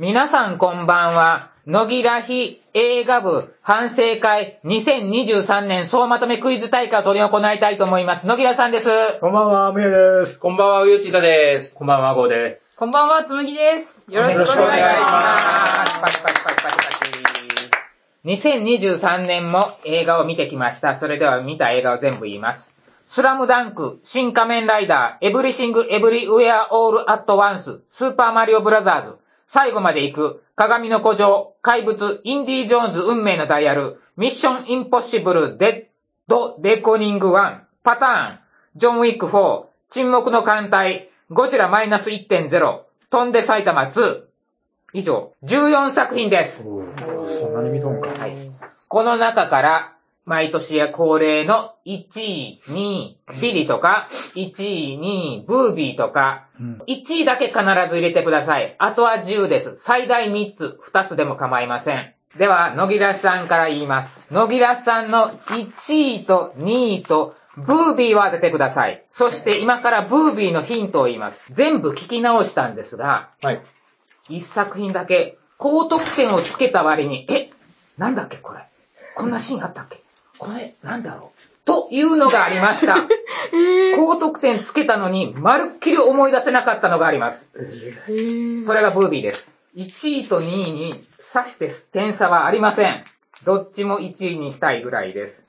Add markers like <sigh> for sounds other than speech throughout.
皆さんこんばんは。ノギラヒ映画部反省会2023年総まとめクイズ大会を執り行いたいと思います。野木らさんです。こんばんは、むやです。こんばんは、うよちいたです。こんばんは、ゴーです。こんばんは、つむぎです。よろしくお願いしよろしくお願いしま。ますパチパチパチパチパチ。2023年も映画を見てきました。それでは見た映画を全部言います。スラムダンク、新仮面ライダー、エブリシング・エブリウェア・オール・アット・ワンス、スーパーマリオ・ブラザーズ、最後まで行く、鏡の古城、怪物、インディ・ジョーンズ運命のダイヤル、ミッション・インポッシブル、デッド・レコニング1、パターン、ジョン・ウィック4、沈黙の艦隊、ゴジラマイナス1.0、飛んで埼玉2、以上、14作品です。そんなに見とんか。はい。この中から、毎年や恒例の1位、2位、ビリとか、1位、2位、ブービーとか、うん1位だけ必ず入れてください。あとは自由です。最大3つ、2つでも構いません。では、野木らさんから言います。野木らさんの1位と2位と、ブービーを当ててください。そして今からブービーのヒントを言います。全部聞き直したんですが、はい。一作品だけ高得点をつけた割に、え、なんだっけこれ。こんなシーンあったっけこれ、なんだろう？というのがありました。<laughs> 高得点つけたのに、まるっきり思い出せなかったのがあります。それがブービーです。1位と2位に差して点差はありません。どっちも1位にしたいぐらいです。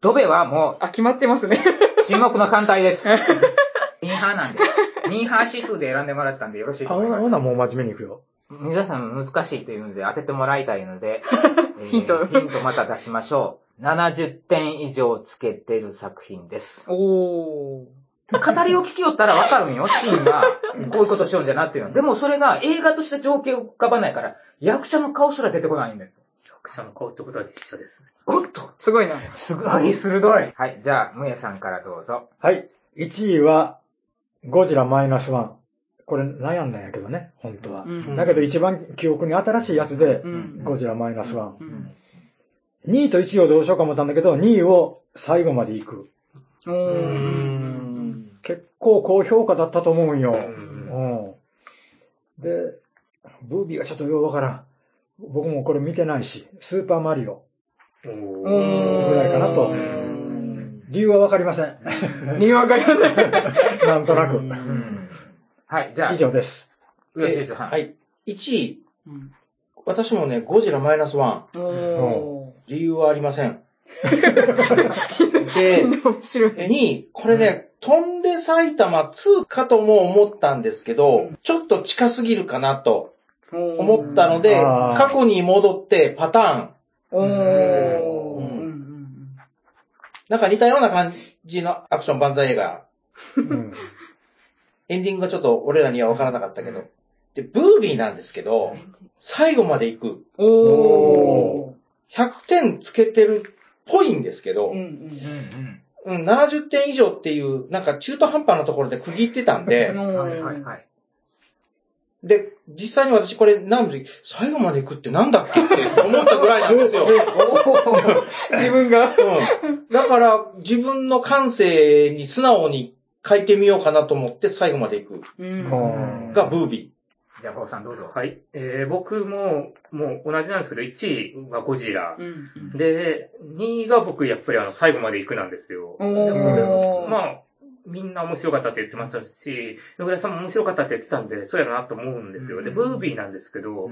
ドベはもあ、決まってますね。う、沈黙の艦隊です。<laughs> ミーハーなんで。ミーハー指数で選んでもらったんでよろしいとあ、思いますほ。なもう真面目に行くよ。皆さん難しいというので当ててもらいたいので、<laughs> ヒントヒントまた出しましょう。70点以上つけてる作品です。おー。語りを聞きよったらわかるんよ、<laughs> シーンが。こういうことしようんじゃなっていうの。でもそれが映画として情景を浮かばないから、役者の顔すら出てこないんだよ。役者の顔ってことは実写ですね。おっとすごいな。すごい鋭い。はい、じゃあ、むやさんからどうぞ。はい。1位は、ゴジラマイナスワン。これ悩んだんやけどね、本当は。うんだけど一番記憶に新しいやつでう、ん。ゴジラマイナスワン。うん。2位と1位をどうしようか思ったんだけど、2位を最後まで行く。おー。結構高評価だったと思うんよ。んうん。で、ブービーがちょっとようわからん。僕もこれ見てないし、スーパーマリオ。ぐらいかなとうん理由はわかりません。理由わかりません。<laughs> なんとなく。うん。はい、じゃあ、以上です。は。はい。1位、うん私もね、ゴジラマイナスワン。お理由はありません。ー。で、面白い。2位、これね、飛んで埼玉2かとも思ったんですけど、ちょっと近すぎるかなと思ったので、過去に戻ってパターン。なんか似たような感じのアクション万歳映画。うんエンディングがちょっと俺らには分からなかったけど。で、ブービーなんですけど、最後まで行く。うん。お100点つけてるっぽいんですけど、ー。うんうんうん、70点以上っていう、なんか中途半端なところで区切ってたんうでん。、うん。はいはいはい。で、実際に私これ、なんで、最後まで行くってなんだっけって思ったぐらいなんですよ。<laughs> <laughs> 自分が。うん。だから、自分の感性に素直に書いてみようかなと思って最後まで行く。うん。がブービじゃあ、ホウさんどうぞ。はい。えー、僕も、もう同じなんですけど、1位がゴジラう。ん。で、2位が僕、やっぱりあの、最後まで行くなんですよ。おー。まあ、みんな面白かったって言ってましたし、野倉さんも面白かったって言ってたんで、そうやなと思うんですよ。で、うんブービーなんですけど、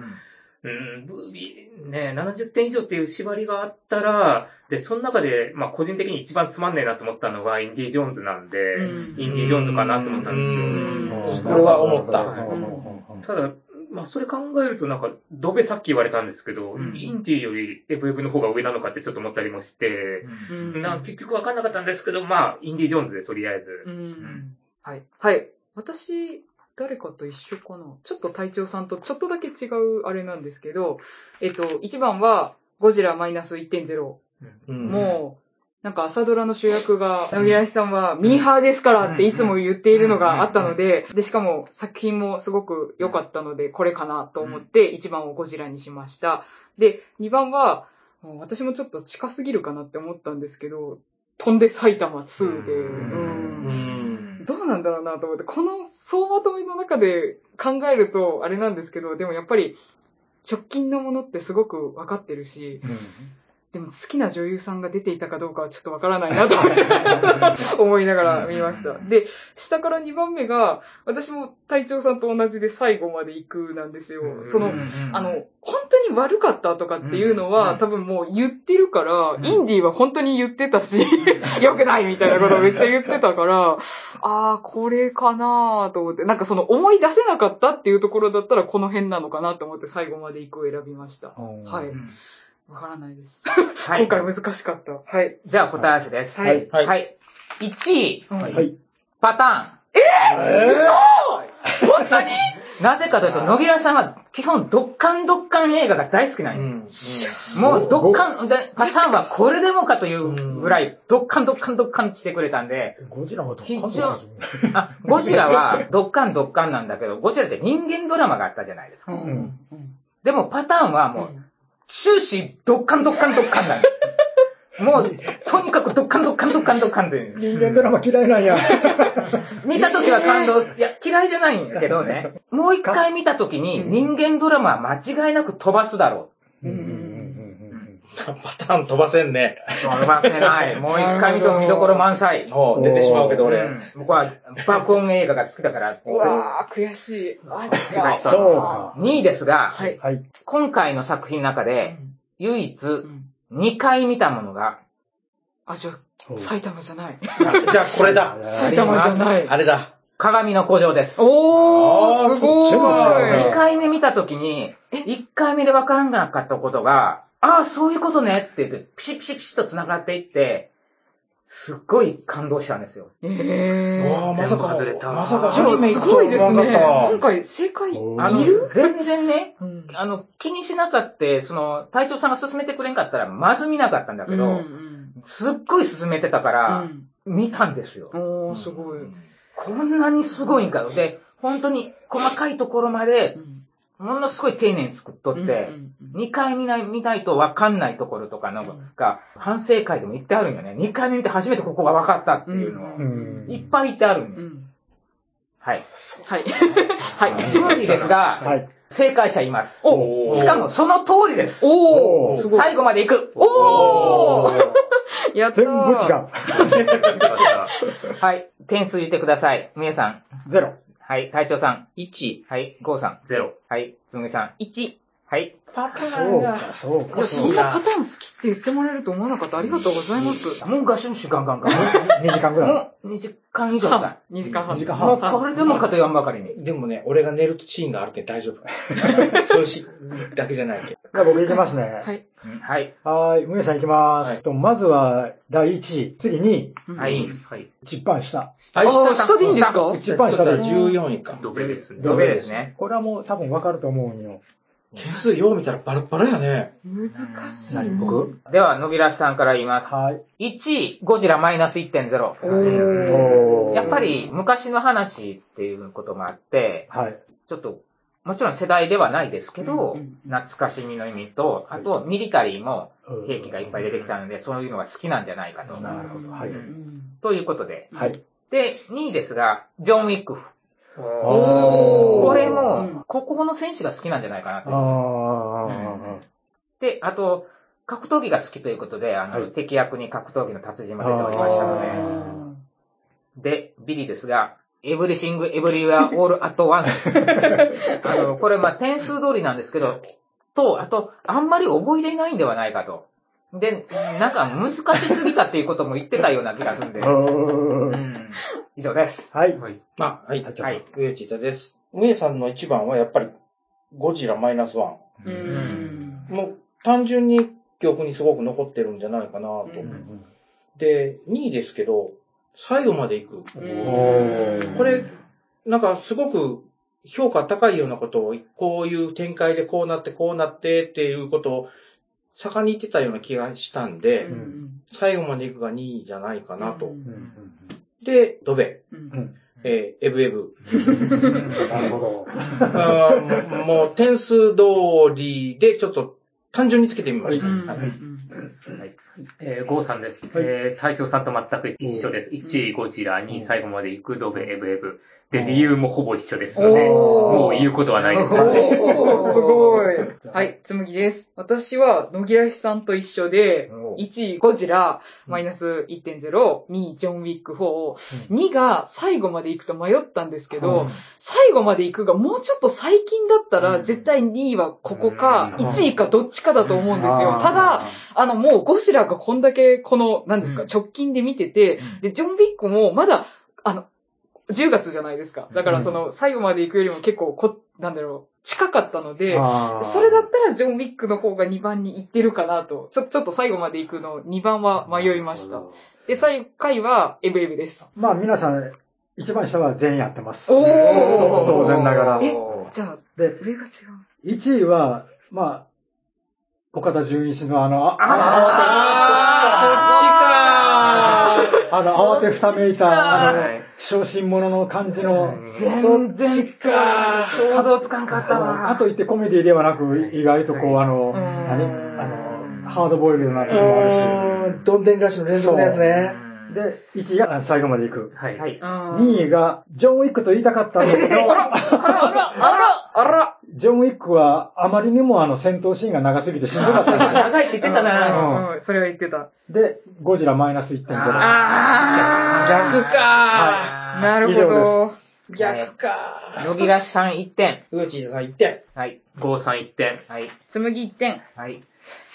うん、ブービーね、70点以上っていう縛りがあったら、で、その中で、まあ個人的に一番つまんねえなと思ったのがインディ・ジョーンズなんで、うんインディ・ジョーンズかなと思ったんですよ。うんそれは思ったうんただ、まあそれ考えるとなんか、ドベさっき言われたんですけど、うんインディよりエブエブの方が上なのかってちょっと思ったりもして、うんな結局わかんなかったんですけど、まあ、インディ・ジョーンズでとりあえず。うんはい。はい。私、誰かと一緒かな？ちょっと隊長さんとちょっとだけ違うあれなんですけど、えっと、1番は、ゴジラマイナス1.0。うんもう、なんか朝ドラの主役が、野木らさんはミーハーですからっていつも言っているのがあったので、で、しかも作品もすごく良かったので、これかなと思って1番をゴジラにしました。で、2番は、私もちょっと近すぎるかなって思ったんですけど、飛んで埼玉2で、ううん。うん。どうなんだろうなと思って、この総まとめの中で考えるとあれなんですけど、でもやっぱり直近のものってすごく分かってるし、でも好きな女優さんが出ていたかどうかはちょっとわからないなと <laughs> 思いながら見ました。で、下から2番目が、私も隊長さんと同じで最後まで行くなんですよ。その、あの、本当に悪かったとかっていうのは、うん多分もう言ってるから、んインディーは本当に言ってたし、良くないみたいなことをめっちゃ言ってたから、あー、これかなーと思って、なんかその思い出せなかったっていうところだったらこの辺なのかなと思って最後まで行くを選びました。はい。わからないです。はい。今回難しかった。はい。じゃあ答え合わせです。はい。はいはい。1位、はいはい。パタえ本当に？ーン。なぜかというと、野木らさんは基本ドッカンドッカン映画が大好きなんよ。うん。もうドッカン、でパターンはこれでもかというぐらい、ドッカンドッカンドッカンしてくれたんで、ゴジラはどっかんとかですよねあ、ゴジラはドッカンドッカンなんだけど、ゴジラって人間ドラマがあったじゃないですか。うんうんでもパターンはもう、終始ドッカンドッカンドッカンなんだ。<laughs> もう、とにかくドッカンドッカンドッカンドッカンで、人間ドラマ嫌いなんや。<laughs> 見た時は感動、いや、嫌いじゃないんだけどね、もう一回見た時に人間ドラマは間違いなく飛ばすだろう。うん <laughs> パターン飛ばせんね。う。飛ばせない。<laughs> もう一回見ても見どころ満載。もう出てしまうけど俺。うん僕は爆音映画が好きだから。うわー、悔しい。マジか。そうか。2位ですが。今回の作品の中で、唯一うん2回見たものが、あ、じゃあ、埼玉じゃない。あじゃあこれだ。<laughs> 埼玉じゃない。あれだ。鏡の古城です。おー、すごい。2回目見た時に、1回目で分からなかったことが、ああ、そういうことねって言って、ピシピシピシと繋がっていって、すっごい感動したんですよ。えー。わあ、まさか、全部外れたまさかアニメすごいですね。今回、正解あのる、全然ね、うんあの、気にしなかった、その、隊長さんが勧めてくれんかったら、まず見なかったんだけど、うんすっごい勧めてたかうら、ん見たんですよ。おー、すごい。こんなにすごいんかよ。で、本当に細かいところまで、うんものすごい丁寧に作っとって、うんうん2回見ない、見ないと分かんないところとかのうんが、反省会でも言ってあるんよね。2回目見て初めてここが分かったっていうのを、うんいっぱい言ってあるんです。うんはい。<laughs> はい。はい。つまりですが、はい。正解者います。おしかもその通りです。おー、すごい。最後まで行く。おーやっ全部違う。<laughs> はい。点数言ってください。みえさん。ゼロ。はい。隊長さん。1。はい。ゴーさん。0。はい。つむぎさん。1。はい。パタそうか、そうか。じゃあ、そんなパターン好きって言ってもらえると思わなかった。ありがとうございます。もうガシムシガンガンガン。2時間ぐらい。もう2時間以上か。2時間半です。二時間もうこれでもかと言わんばかりに。でもね、俺が寝るシーンがあるけん大丈夫。<laughs> そういうシーンだけじゃないけん。じゃあ僕行きますね。はい。うんはい。はーい。むえさん行きます。はいとまずは、第1位。次2位。うんはい。はい。一番下。ああー、下でいいんですか？一番下でいい。14位か。ドベですね。ドベですね。これはもう多分わかると思うんよ。点数よう見たらバラッバラやね。難しいな。何僕？では、野木らさんから言います。はい。1位、ゴジラマイナス1.0。おー。おーやっぱり昔の話っていうこともあって、はい。ちょっと、もちろん世代ではないですけど、うんうん懐かしみの意味と、あと、ミリタリーも兵器がいっぱい出てきたので、そういうのが好きなんじゃないかと。なるほど。はい。うんということで。はい。で、2位ですが、ジョン・ウィック。これうもん、ここの選手が好きなんじゃないかなあと。ー。で、あと、格闘技が好きということで、あの、はい敵役に格闘技の達人も出ておりましたのあで、で、ビリですが、エブリシング・エブリウェア・オール・アット・ワンス。あの、これ、まあ、点数通りなんですけど、と、あと、あんまり覚えていないんではないかと。で、なんか難しすぎたっていうことも言ってたような気がするんで。ううんん。以上です。はい。はい。まあ、はい。隊長さんはい。上地田です。上さんの一番はやっぱり、ゴジラマイナスワン。うん。もう、単純に記憶にすごく残ってるんじゃないかなと。うんで、2位ですけど、最後まで行く。うんこれ、なんかすごく評価高いようなことを、こういう展開でこうなってこうなってっていうことを、盛んに言ってたような気がしたんで、うん最後まで行くが2位じゃないかなと。うんうんで、ドベ、うん。えーエブエブ。<laughs> なるほど。もう点数通りでちょっと単純につけてみました。はいえー、ゴーさんです。はい。えー、隊長さんと全く一緒です。1位ゴジラ、2位最後まで行くドベエブエブ。で、理由もほぼ一緒ですので、もう言うことはないです。<laughs> すごい。はい、つむぎです。私は、野木らしさんと一緒で、お1位ゴジラ、マイナス1.0、2位ジョンウィック4、2が最後まで行くと迷ったんですけど、うん。最後まで行くがもうちょっと最近だったら、うん。絶対2位はここか、うん。1位かどっちかだと思うんですよ。うん。ただ、あの、もうゴジラがこんだけ、この、何ですか、うん直近で見てて、で、ジョン・ウィックもまだ、あの、10月じゃないですか。だからその、最後まで行くよりも結構こ、なんだろう、近かったので、それだったらジョン・ウィックの方が2番に行ってるかなと。ちょ、ちょっと最後まで行くの2番は迷いました。で、最下位はエブエブです。まあ皆さん、一番下は全員やってます。おー当然ながらえじゃあ、で、上が違う。1位は、まあ、岡田純一のあの、ああそっちかあの、慌てふためいた、あのはい、小心者の感じの、全然か。想像つかんかったわ。かといってコメディではなく、意外とこう、あの、ん何？あの、ハードボイルドなところもあるし。うんどんでん返しの連続のやつね。で、1位が最後まで行く。はい。はい。2位が、ジョン・ウィックと言いたかったんだけど、あら、あら、あら、ジョン・ウィックはあまりにもあの戦闘シーンが長すぎてしんどかったんですよ。<laughs> 長いって言ってたな。うん、それは言ってた。で、ゴジラマイナス1.0。あ逆かはなるほ以上でど。逆か野木らしさん1点。うちさん1点。はい。ゴーさん1点。はい。つむぎ1点。はい。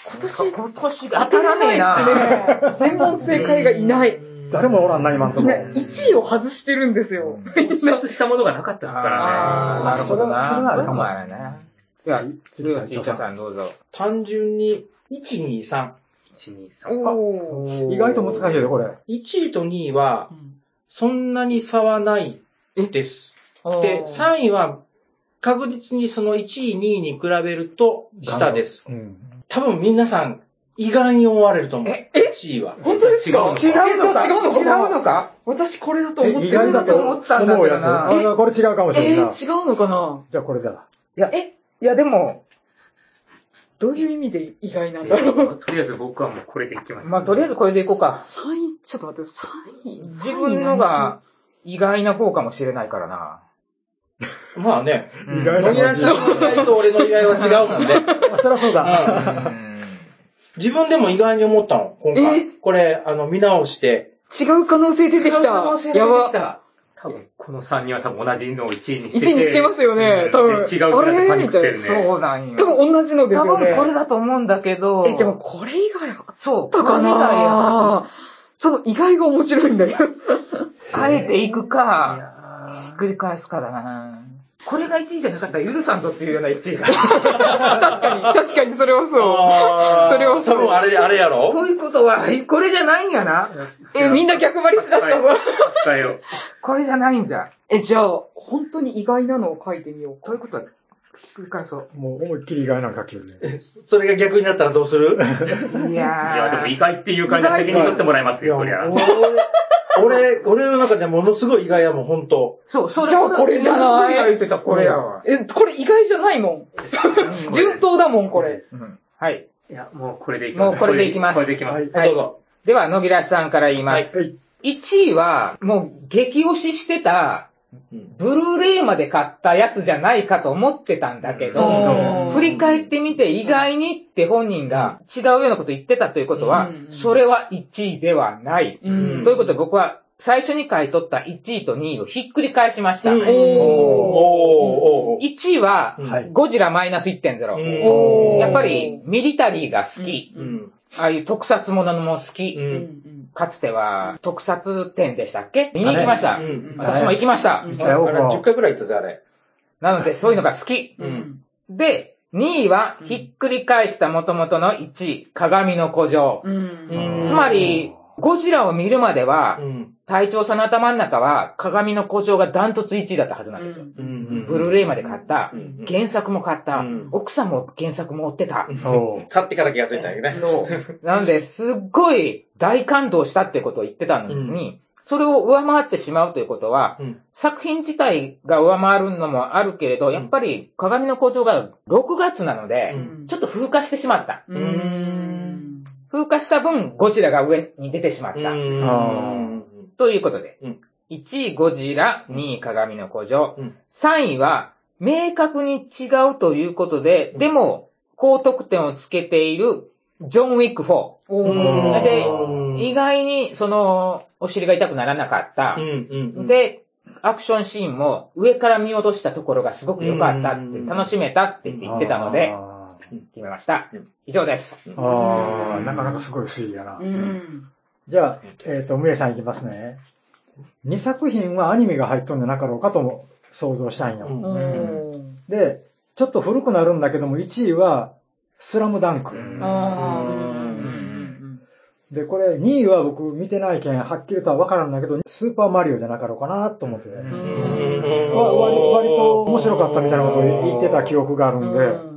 今年、今年が当たらないですね。全問正解がいない。誰もおらんな、今んとこ。いない。1位を外してるんですよ。突出したものがなかったですからね。なるほどな。それはあるかもそれあるな。では、次はちいちゃさんどうぞ。単純に、1、2、3。1、2、3。おー。意外と難しいよ、これ。1位と2位はう、んそんなに差はないです。で、3位は、確実にその1位、2位に比べると下です。うん。多分皆さん、意外に思われると思う。え1位は。本当ですか？違うのか違うのか？違うのか？な違うのか？私これだとえ思って意外だと思ったんだけどな思うやつ。あ、これ違うかもしれんな。えー、違うのかな？じゃあこれだ。いや、え？いや、でも、どういう意味で意外なんだろう？とりあえず僕はもうこれでいきます。まあ、とりあえずこれでいこうか。3位、ちょっと待って、3位。自分のが意外な方かもしれないからな。まあね、うん意外な野木らしさんの意外と俺の意外は違うもんで。あ、そりゃそううだ。ん自分でも意外に思ったの、今回。え？これ、あの、見直して。違う可能性出てきた。やば。多分、この3人は多分同じのを1位にしてて。1位にしてますよねうん多分で違うってなってパニックってるね。そうなんよ。多分同じのです多よね。分これだと思うんだけど。え、でもこれ以外あっそう。たかなその意外が面白いんだけど。<laughs> あえて行くいか、やひっくり返すかだな。これが1位じゃなかったら許さんぞっていうような1位だ。<laughs> 確かに、確かにそれはそう。それはそう多分あれ、あれやろ？ということは、これじゃないんやな。え、みんな逆張りしだしたぞ。これじゃないんじゃ。え、じゃあ、本当に意外なのを書いてみようか。ということは、ひっくり返そもう思いっきり意外なの書きよるね。それが逆になったらどうする？う。いいやー。や、でも意外っていう感じで責任取ってもらいますよ、そりゃ。俺、俺の中でものすごい意外やもん、本当そう、それじゃあこれじゃない言ってたこれやわ。え、これ意外じゃないもん。順当だもん、これ。うんはい。いや、もうこれでいきます。もうこれでいきますこれでいきます。はいはいどうぞ。では、野木らしさんから言います。はい。1位は、もう激推ししてた、ブルーレイまで買ったやつじゃないかと思ってたんだけうど、ん。振り返ってみて意外にって本人が違うようなこと言ってたということはうん、それは1位ではない。うん。ということで僕は最初に買い取った1位と2位をひっくり返しました。うん。おー、おー、1位は、はい。ゴジラマイナス1.0。うん。やっぱりミリタリーが好き。うん。ああいう特撮ものも好き。かつては特撮展でしたっけ？見に行きました。うん私も行きました。うんだよあれ、10回くらい行ったぜ、あれ。なので、そういうのが好き。で、2位は、ひっくり返した元々の1位、鏡の古城。うん。つまり、ゴジラを見るまでは、うん。隊長さんの頭の中は、鏡の古城がダントツ1位だったはずなんですよ。うんブルーレイまで買ったう。ん原作も買ったうん。奥さんも原作も追ってた。買ってから気がついたんやね。<laughs> そう。なので、すっごい大感動したってことを言ってたのに、それを上回ってしまうということは、うん。作品自体が上回るのもあるけれど、やっぱり鏡の古城が6月なので、うんちょっと風化してしまった。うん。風化した分、ゴジラが上に出てしまった。うん。ということで、うん。1位ゴジラ、2位鏡の古城、うん。3位は明確に違うということで、でも高得点をつけているジョン・ウィック4。おー。でうん意外にそのお尻が痛くならなかった。うん。うんうん、で、アクションシーンも上から見落としたところがすごく良かったって、うん。楽しめたって言ってたので、あ決めましたうん。以上です。ーあー、なかなかすごい推理やな。うん。じゃあ、えっ、と、むえさんいきますね。2作品はアニメが入っとんじゃなかろうかとも想像したんよ。うんで、ちょっと古くなるんだけども、1位は、スラムダンク。で、これ、2位は僕見てないけん、はっきりとは分からんだけど、スーパーマリオじゃなかろうかなと思って。割割と面白かったみたいなことを言ってた記憶があるうんんで、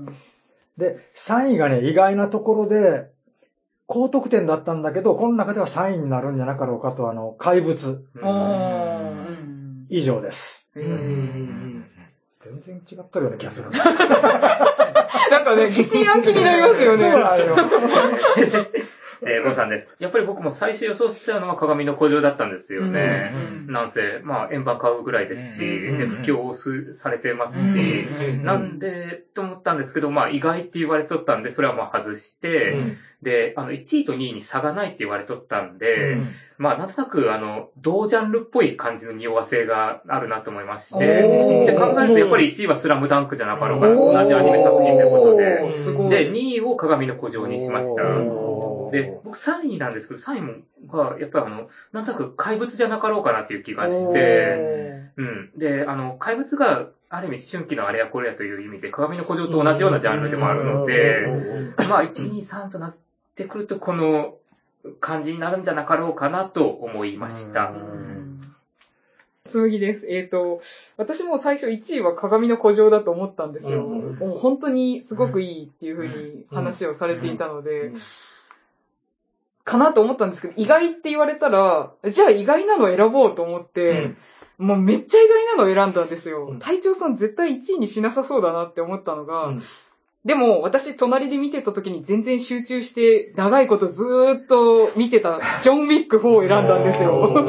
で、3位がね、意外なところで、高得点だったんだけど、この中では3位になるんじゃなかろうかと、あの、怪物、以上です。全然違ったような気がする。<laughs> なんかね、疑心暗鬼になりますよね。そうなんよ。<laughs> えー、ゴンさんです。やっぱり僕も最初予想してたのは鏡の古城だったんですよね。うんなんせ、まあ、円盤買うぐらいですし、不況すされてますし、うんなんで、と思ったんですけど、まあ、意外って言われとったんで、それはまあ外して、で、あの、1位と2位に差がないって言われとったんで、うん。まあ、なんとなく、あの、同ジャンルっぽい感じの匂わせがあるなと思いましおて、ー。で、考えると、やっぱり1位はスラムダンクじゃなかろうかな、同じアニメ作品ということおで。で、2位を鏡の古城にしました。で、僕3位なんですけど、3位も、が、やっぱりあの、なんとなく怪物じゃなかろうかなっていう気がして、うん。で、あの、怪物が、ある意味、春季のあれやこれやという意味で、鏡の古城と同じようなジャンルでもあるので、まあ、1、2、3となってくると、この感じになるんじゃなかろうかなと思いました。紬です。えっ、と、私も最初1位は鏡の古城だと思ったんですよ。うんもう本当にすごくいいっていうふうに話をされていたので、かなと思ったんですけど、意外って言われたら、じゃあ意外なの選ぼうと思って、もうめっちゃ意外なのを選んだんですよ。うん隊長さん絶対1位にしなさそうだなって思ったのが、うんでも私隣で見てた時に全然集中して長いことずーっと見てたジョン・ウィック4を選んだんですよ。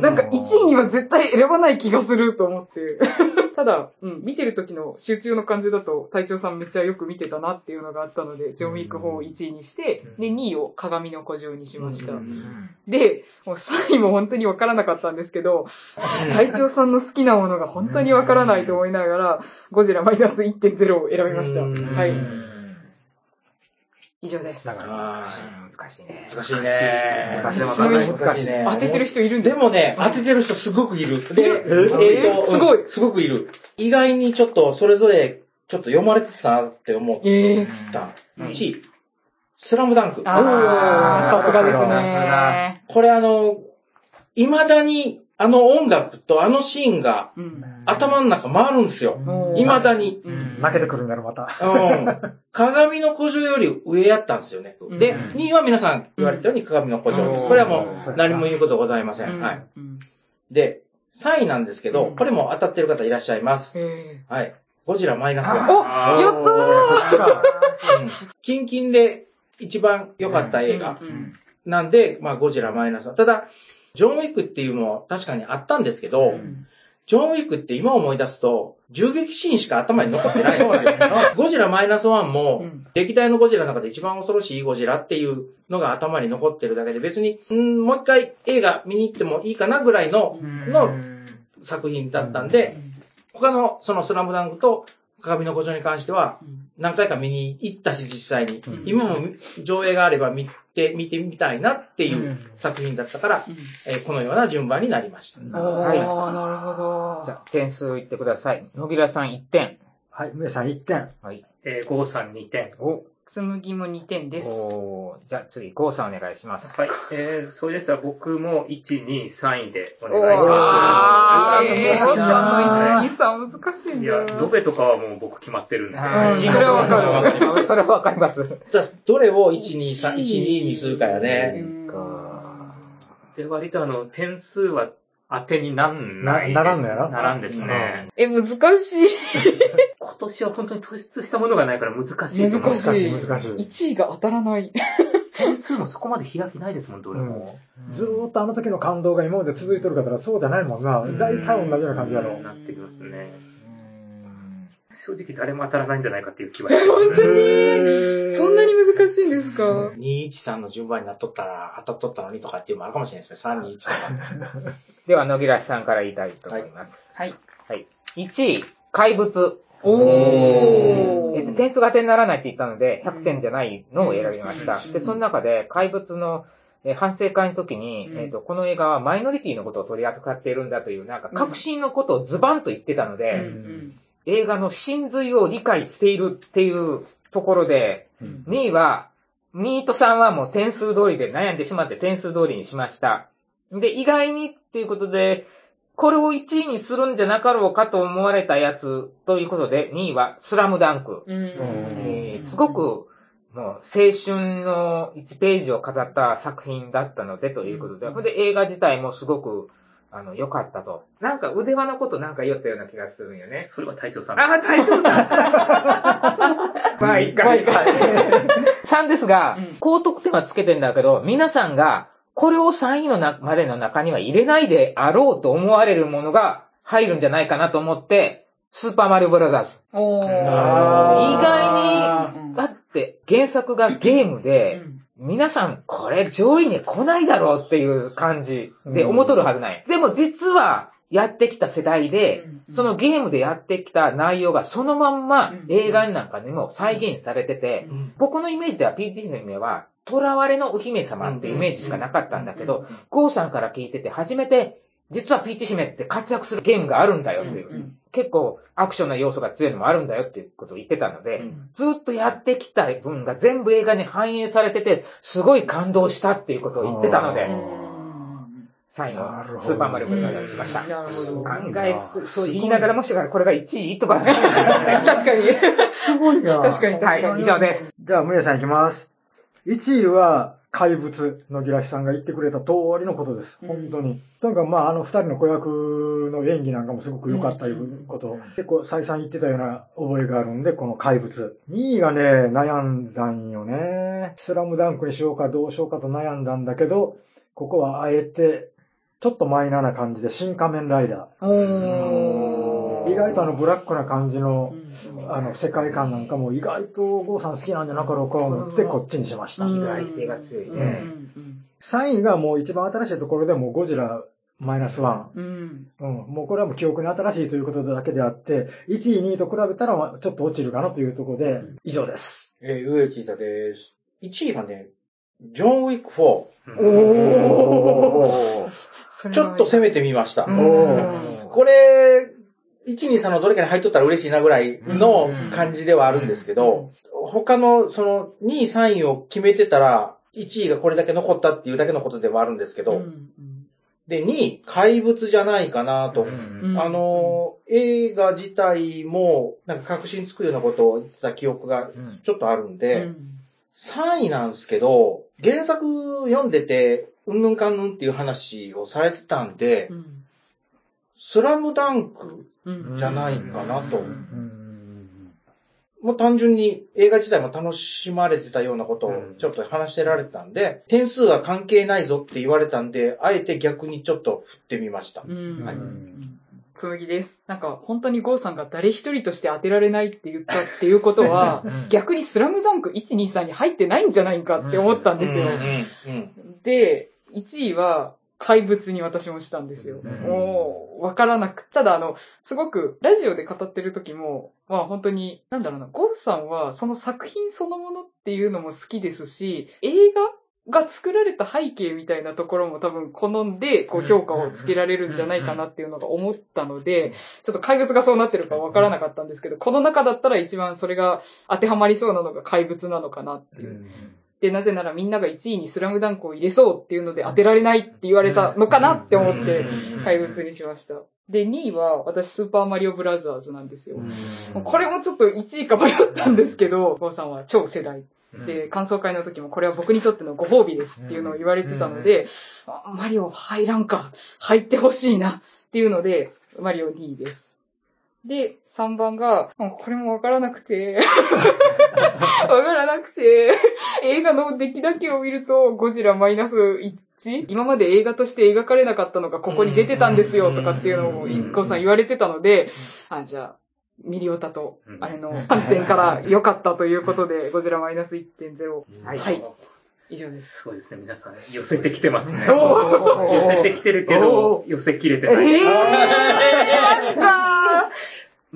なんか1位には絶対選ばない気がすると思って。ただ、うん、見てる時の集中の感じだと隊長さんめっちゃよく見てたなっていうのがあったので、ジョン・ウィック4を1位にして、で、2位を鏡の古城にしました。で、もう3位も本当にわからなかったんですけど、隊長さんの好きなものが本当にわからないと思いながら、ゴジラマイナス1.0を選びました。うんはい。以上ですだ。から、あ難しいね。ー難しいね。難しいわかんない難しいね。当ててる人いるんでですもね、当ててる人すごくいる。で、え？え？ーとすごいうんすごくいる。意外にちょっとそれぞれちょっと読まれてたなって思っええ？た。うん1位、スラムダンク。ああ、さすがですね。これあの、未だにあの音楽とあのシーンがうん。頭の中回るんですよ。未だに。うん負けてくるんだろ、また。うん。鏡の古城より上やったんですよね。で、うん2位は皆さん言われたように鏡の古城です。うんこれはもう何も言うことございません。はい。うん。で、3位なんですけど、うんこれも当たってる方いらっしゃいます。えはい。ゴジラマイナス。おやったーキンキンで一番良かったえ映画。うんなんで、まあ、ゴジラマイナス。ただ、ジョン・ウィックっていうのも確かにあったんですけど、うんジョン・ウィックって今思い出すと、銃撃シーンしか頭に残ってないんですよ。ゴジラマイナスワンも、うん。歴代のゴジラの中で一番恐ろしいゴジラっていうのが頭に残ってるだけで、別に、うん、もう一回映画見に行ってもいいかなぐらいのの作品だったんで、他のそのスラムダンクと鏡の古城に関しては、うん。何回か見に行ったし、実際に。うん。今も上映があれば見て、見てみたいなっていううん作品だったから、うんえーこのような順番になりました。はいなるほど。じゃあ、点数言ってください。野木らさん1点。はい、梅さん1点。はい。えー、ゴーさん2点。お、紬も2点です。おーじゃあ次、ゴーさんお願いします。はい。えー、それでしたら僕も1、2、3位でおお願いしまあー、難しいえー、ゴーさんのな1、2、3難しいす。んだよいや、。ドベとかはもう僕決まってるんで。うんチームそれはわかるわかります。それはわかります。だからどれを1、2、3、1、2にするかやうね。んで、割とあの、点数は当てになんないです。なならんのやろ？ならんですね。え、難しい。<laughs> 今年は本当に突出したものがないから難しい。難しい難しい。1位が当たらない。点数もそこまで開きないですもん、どれも。ずーっとあの時の感動が今まで続いてるからそうじゃないもんな。大体同じような感じやろ。なってきますね。うん正直誰も当たらないんじゃないかっていう気はしてます本当に？そんなに難しいんですか？213の順番になっとったら当たっとったのにとかっていうのもあるかもしれないですね。321とか。では、野木らしさんから言いたいと思います。はい。はい。1位、怪物。おえっとー。点数が点にならないって言ったので、100点じゃないのを選びました。うんで、その中で怪物のえー反省会の時に、うんえっと、この映画はマイノリティのことを取り扱っているんだという、なんか、革新のことをズバンと言ってたのうんで、うん映画の真髄を理解しているっていうところで、うん2位は、2位と3はもう点数通りで悩んでしまって点数通りにしました。で、意外にっていうことで、これを1位にするんじゃなかろうかと思われたやつということで、2位はスラムダンク。うんえーすごく、もう青春の1ページを飾った作品だったのでということで、うんで映画自体もすごく、あの、良かったと。なんか腕輪のことなんか言ったような気がするんよね。それは隊長さんです。あ、隊長さん。<laughs> まあ、いいか、いいか。3ですがうん、高得点はつけてんだけど、皆さんが、これを3位のなまでの中には入れないであろうと思われるものが入るんじゃないかなと思って、スーパーマリオブラザーズ。おー。意あ外に、だって原作がゲームで、皆さんこれ上位に来ないだろうっていう感じでうん。思っとるはずない。でも実はやってきた世代で、うん。そのゲームでやってきた内容がそのまんまうん。映画なんかにも再現されてて、うん。僕のイメージでは PG の夢は、囚われのお姫様っていうイメージしかなかったんだけど、ゴーさんから聞いてて初めて、実はピーチ姫って活躍するゲームがあるんだよっていう、うんうん結構アクションな要素が強いのもあるんだよっていうことを言ってたので、うんずっとやってきた分が全部映画に反映されてて、すごい感動したっていうことを言ってたのでう、最後スーパーマリオブラザーしました。なるほど。案外、そそう言いながらもしかしたらこれが1位とか。<laughs> 確かに。すごいな。確かに確かにはい、以上です。じゃあ、むやさんいきます。1位は、怪物のギラシさんが言ってくれた通りのことです。うん本当に。とにかく、まあ、あの二人の子役の演技なんかもすごく良かったいうことを、結構再三言ってたような覚えがあるんで、この怪物。2位がね、悩んだんよね。スラムダンクにしようかどうしようかと悩んだんだけど、ここはあえて、ちょっとマイナーな感じで、新仮面ライダおー。意外とあのブラックな感じの、うん。あの、世界観なんかも意外と郷さん好きなんじゃなかろうかと思ってこっちにしました。うん意外性が強い。うん。ね。3位がもう一番新しいところでもうゴジラマイナスワン。うん。うん。もうこれはもう記憶に新しいということだけであって、1位、2位と比べたらまあちょっと落ちるかなというところで、以上です。えー、上木田です。1位がね、ジョン・ウィック4。おー。ちょっと攻めてみました。これ、1、2、3のどれかに入っとったら嬉しいなぐらいの感じではあるんですけど、他のその2位、3位を決めてたら、1位がこれだけ残ったっていうだけのことではあるんですけど、うんで、2位、怪物じゃないかなと。うんあの、映画自体も、なんか確信つくようなことを言ってた記憶がうん。ちょっとあるんうで、ん。3位なんですけど、原作読んでて、うんぬんかんぬんっていう話をされてたんでう、ん。スラムダンクうんじゃないかなと。うん。もう単純に映画自体も楽しまれてたようなことをうん。ちょっと話してられてたんで、点数は関係ないぞって言われたんで、あえて逆にちょっと振ってみました。うん。はい。つむぎです。なんか、本当にゴーさんが誰一人として当てられないって言ったっていうことはうん、逆にスラムダンク1、2、3に入ってないんじゃないかって思ったんですよ。で、1位は怪物に私もしたんですよ。うんもう、わからなく、ただあの、すごく、ラジオで語ってる時も、まあ本当に、なんだろうな、ゴーさんはその作品そのものっていうのも好きですし、映画が作られた背景みたいなところも多分好んで、こう評価をつけられるんじゃないかなっていうのが思ったので、ちょっと怪物がそうなってるかわからなかったんですけど、この中だったら一番それが当てはまりそうなのが怪物なのかなっていう。で、なぜならみんなが1位にスラムダンクを入れそうっていうので当てられないって言われたのかなって思って怪物にしました。で、2位は私スーパーマリオブラザーズなんですよ。これもちょっと1位か迷ったんですけど、郷さんは超世代。で、感想会の時もこれは僕にとってのご褒美ですっていうのを言われてたので、あマリオ入らんか、入ってほしいなっていうので、マリオ2位です。で、3番が、もうこれもわからなくて、<laughs> わからなくて、映画の出来だけを見ると、ゴジラマイナス1、今まで映画として描かれなかったのがここに出てたんですよとかっていうのを、一個さん言われてたので、あ、じゃあ、ミリオタと、あれの観点から良かったということで、ゴジラマイナス1.0。はいはい。以上です。すごいですね、皆さん。寄せてきてますね。寄せてきてるけど、寄せきれてない。えー、マジか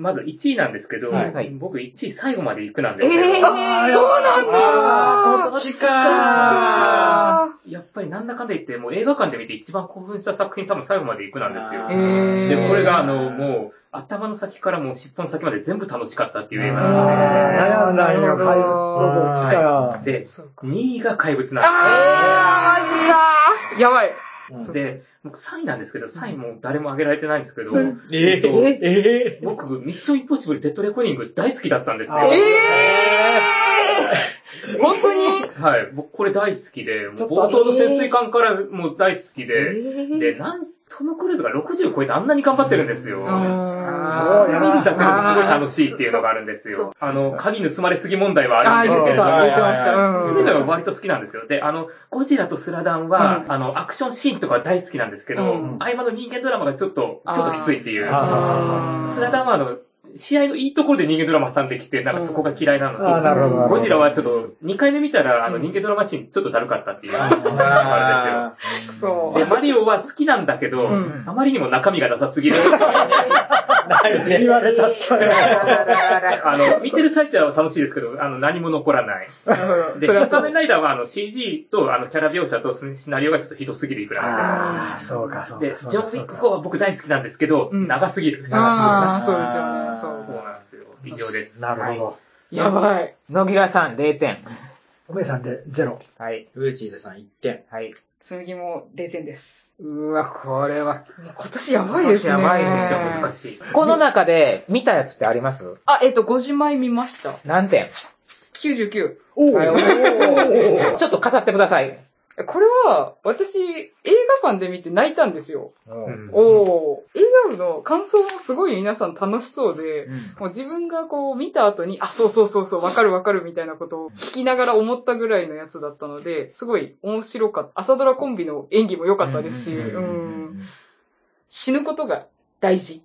まず1位なんですけど、はい。僕1位最後まで行くなんですけど、えー、そうなんだ。こっちか。やっぱりなんだかんだ言って、もう映画館で見て一番興奮した作品多分最後まで行くなんですよ。あへー。で、これがあの、もう、頭の先からもう尻尾の先まで全部楽しかったっていう映画なん悩んだんよ、怪物とどっちかや。で、そうか2位が怪物なんあー、マジか。やばい。で僕3位なんですけど、3位も誰も挙げられてないんですけど、えっとー、えー、僕、ミッションインポッシブルデッドレコーディング大好きだったんですよ。えー、本当にはい。僕、これ大好きで、もう冒頭の潜水艦からもう大好きえで、ーで、なん、トム・クルーズが60超えてあんなに頑張ってるんですよ。それ見るだけでもすごい楽しいっていうのがあるんですよ。あの、鍵盗まれすぎ問題はあるんですけれども言ってました。うん。それ以外は割と好きなんですよ。で、あの、ゴジラとスラダンは、うんあの、アクションシーンとかは大好きなんですけど、うん合間の人間ドラマがちょっと、ちょっときついっていう。あスラダンはあの、試合のいいところで人間ドラマ挟んできて、なんかそこが嫌いなのと、なるほどなるほど。ゴジラはちょっと、2回目見たら、あの、人間ドラマシーンちょっとだるかったっていうあくそるんですよ。で、マリオは好きなんだけど、うん。あまりにも中身がなさすぎる。<laughs> 言われちゃったよ。<laughs> あの、<laughs> 見てる最中は楽しいですけど、あの、何も残らない。<laughs> で、それはそう新仮面ライダーはあの CG とあのキャラ描写とシナリオがちょっとひどすぎるくらああ、そうか、そういで。ジョン・ウィック4は僕大好きなんですけど、うん長すぎる。ああ、そうですよね。そそうう。なんですよ。以上です。なるほど。やばい。野木らさん0点。おめさんでゼロ。はい。ウーチーズさん1点。はい。紬も0点です。うわ、これは。今年やばいですね。今年やばいですよ難しい。この中で見たやつってあります？あ、えっと、5時前見ました。何点？99。おはいおーちょっと語ってください。これは、私、映画館で見て泣いたんですよ。うんおー。映画部の感想もすごい皆さん楽しそうで、うんもう自分がこう見た後に、あ、そうそうそうそう、わかるわかるみたいなことを聞きながら思ったぐらいのやつだったので、すごい面白かった。朝ドラコンビの演技も良かったですし、うん死ぬことが大事うん。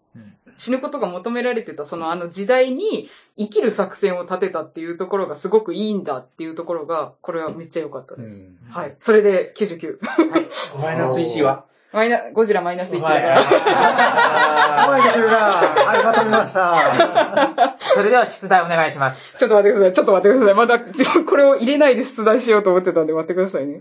死ぬことが求められてた、そのあの時代に生きる作戦を立てたっていうところがすごくいいんだっていうところが、これはめっちゃ良かったです。はい。それで99。<laughs> マイナス1は？マイナ、ゴジラマイナス1だから。前出てるなはい、まとめました。それでは出題お願い。します。ちょっと待ってください。ちょっと待ってください。まだ、これを入れない。で出題しようと思ってたんで待ってください。ね。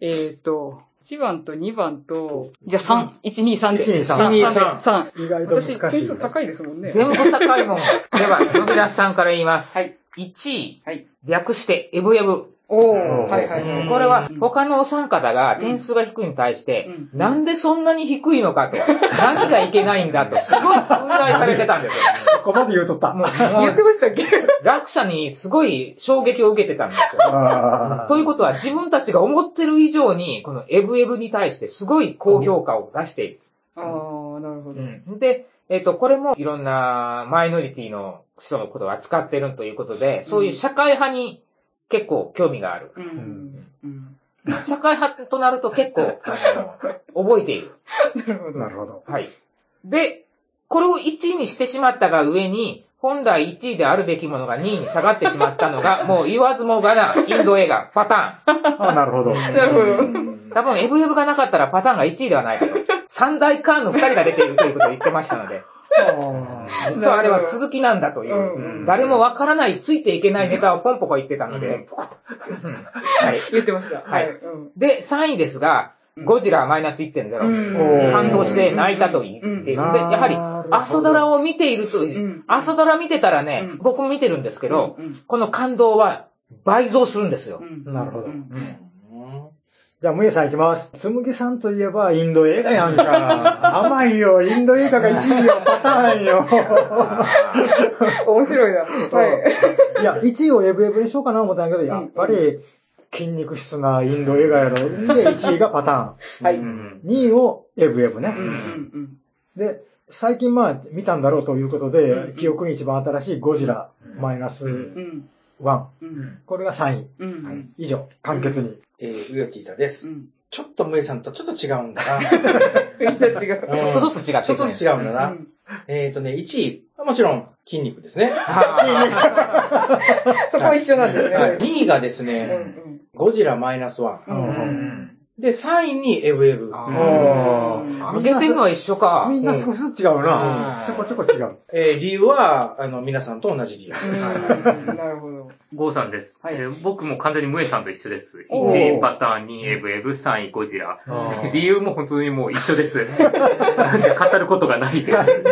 えーっと、1番と2番と、じゃあ3、1、2、3で。1 2 3 3、3、3。意外と難し私、い。点数高いですもんね。全部高いもん。では、野木らさんから言います。はい。1位、はい。略して、エブエブ。おー、うんはいはいはい。これは他のお三方が点数が低いに対して、うんなんでそんなに低いのかと、何がいけないんだと、すごい憤慨されてたんですよ。そこまで言うとった。もう、<laughs> 言ってましたっけ？落差にすごい衝撃を受けてたんですよ。あーということは自分たちが思ってる以上に、このエブエブに対してすごい高評価を出している。あー、なるほど。うんで、えっ、と、これもいろんなマイノリティの人のことを扱ってるということで、そういう社会派に結構興味がある。社会派となると結構、覚えている。<laughs> なるほど。なるほど。はい。で、これを1位にしてしまったが上に、本来1位であるべきものが2位に下がってしまったのが、<laughs> もう言わずもがなインド映画、パタあ、なるほど。ーン。なるほど。多分、エブエブがなかったらパターンが1位ではないかと。三大カーンの2人が出ているということを言ってましたので、あ実はあれは続きなんだという、うん。誰もわからない、ついていけないネタをポンポコ言ってたので、うん。はい。言ってました。ははい。で、3位ですが、ゴジラマイナス1.0。うん。感動して泣いたと言っている。やはり、朝ドラを見ていると、ん。朝ドラ見てたらね、うん。僕も見てるんですけど、うん。この感動は倍増するんですよ。うん。なるほどじゃあ、むえさんいきます。つむぎさんといえばインド映画やんか。<laughs> 甘いよ。インド映画が1位よ。パターンよ。面白いな。はい。いや、1位をエブエブにしようかな思ったんやけど、やっぱり筋肉質なインド映画やろ。で、1位がパターン。はい。ううんん2位をエブエブね。うんうんで、最近まあ見たんだろうということで、うん記憶に一番新しいゴジラマイナスうん。1。うん。これが3位。以上、簡潔に。えー、上木田です。うん。ちょっとムエさんとちょっと違うんだな。<laughs> みんな違う。うんちょっとずつ違ってちょっとずつ違うんだな。うんえっとね、1位、もちろん筋肉ですね。<laughs> そこは一緒なんですね。はい2位がですうんね、ゴジラマイナスワン。で、3位にエブエブ。ああげてるのは一緒か。みんな少しずつ違うなう。んちょこちょこ違う。えー理由は、あの、皆さんと同じ理由。うんなるほど。ゴーさんです。はいえー僕も完全にムエさんと一緒です。おー1位パターン、2位エブエブ、3位ゴジラ。理由も本当にもう一緒です。<laughs> なんで語ることがないです。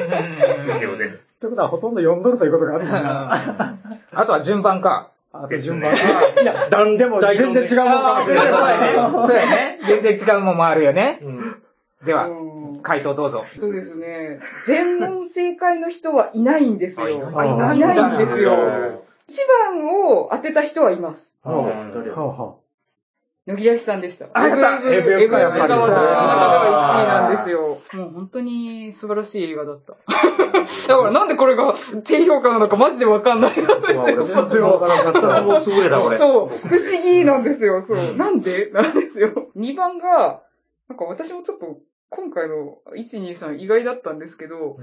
以上です。ということはほとんど読んどるということがあるんだな。あとは順番か。あと順番。ですいや、なんでも全然違うもんかもしれない。そうやね。そうやね。全然違うもんもあるよね。うんでは、うん回答どうぞ。そうですね。全問正解の人はいないんですよ。あいないんですよ番を当てた人はいます。うんどれはあは野木らしさんでした。あやったエブエブエブエブかやっぱりが私の中では1位なんですよ。もう本当に素晴らしい映画だった。<laughs> だからなんでこれが低評価なのかマジでわかんない。あ全然わからなかった。もう優れた、これ。そう、不思議なんですよ。そう。なんでなんですよ。2番が、なんか私もちょっと今回の1、2、3意外だったんですけど、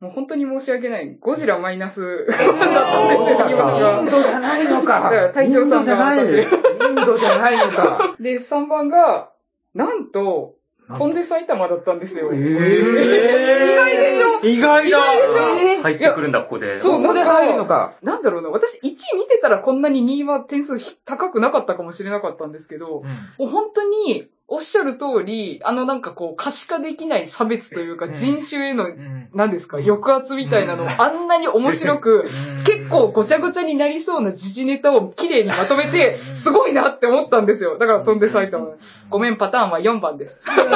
もう本当に申し訳ない。ゴジラマイナスだったんですよ、そう記憶がイン。ドじゃないのだからか。隊長さんがインドじインドじゃないのか。<laughs> で、3番が、なんと、飛んで埼玉だったんですよ。え意外でしょ？意外だ意外でしょ？えー入ってくるんだ、ここで。そうここで入るのか。なんだろうな、私1位見てたらこんなに2位は点数高くなかったかもしれなかったんですけど、もう本当に、おっしゃる通り、あのなんかこう、可視化できない差別というか、うん。人種への、うん。何ですか、抑圧みたいなのをあんなに面白く、結構ごちゃごちゃになりそうな時事ネタを綺麗にまとめて、すごいなって思ったんですよ。だから飛ん。で埼玉。ごめん、パターンは4番です。ブーブ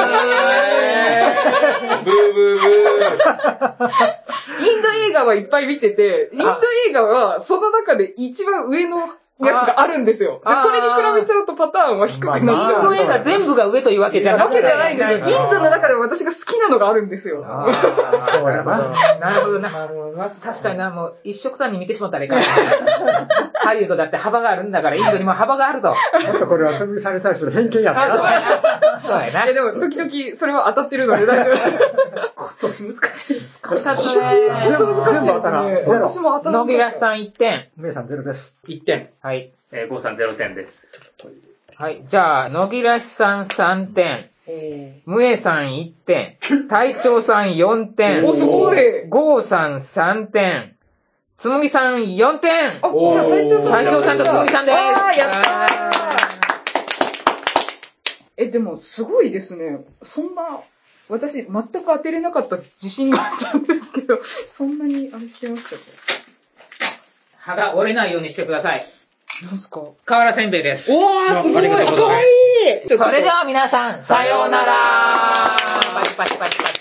ーブー。<laughs> インド映画はいっぱい見てて、インド映画はその中で一番上のやつがあるんですよ。でそれに比べちゃうとパターンは低くなっちインゃう。ド映画全部が上というわけじゃな。わけじゃないんですよ。インドの中でも私が好きなのがあるんですよ。そうやな。<laughs> なるほどな。なるほどな。確かにな、もう一色単に見てしまったらいかんな。ハリウッドだって幅があるんだから、インドにも幅があると。ちょっとこれはつむぎさんに対する偏見やったあ、そうな。やな。そうやいやな。でも時々それは当たってるので大丈夫。<laughs> 今年難しいです。少しだ私、と本当難しいです全部当たら私も当たら野木さん1点。メイさんゼロです。1点。はい。えー、ゴーさん0点です。はい。じゃあ、野木らしさん3点。えムエさん1点。<laughs> 隊長さん4点。おすごいゴーさん3点。つむぎさん4点。あ、じゃあ隊長さん。隊長さんとつむぎさんです。あー、やったーえ、でも、すごいですね。そんな、私、全く当てれなかった自信があったんですけど、そんなに、あれしてましたか歯が折れないようにしてください。なんすか？河原せんべいです。おー、すごい。かわいい。それでは皆さん、さようなら。パチパチパチパチ。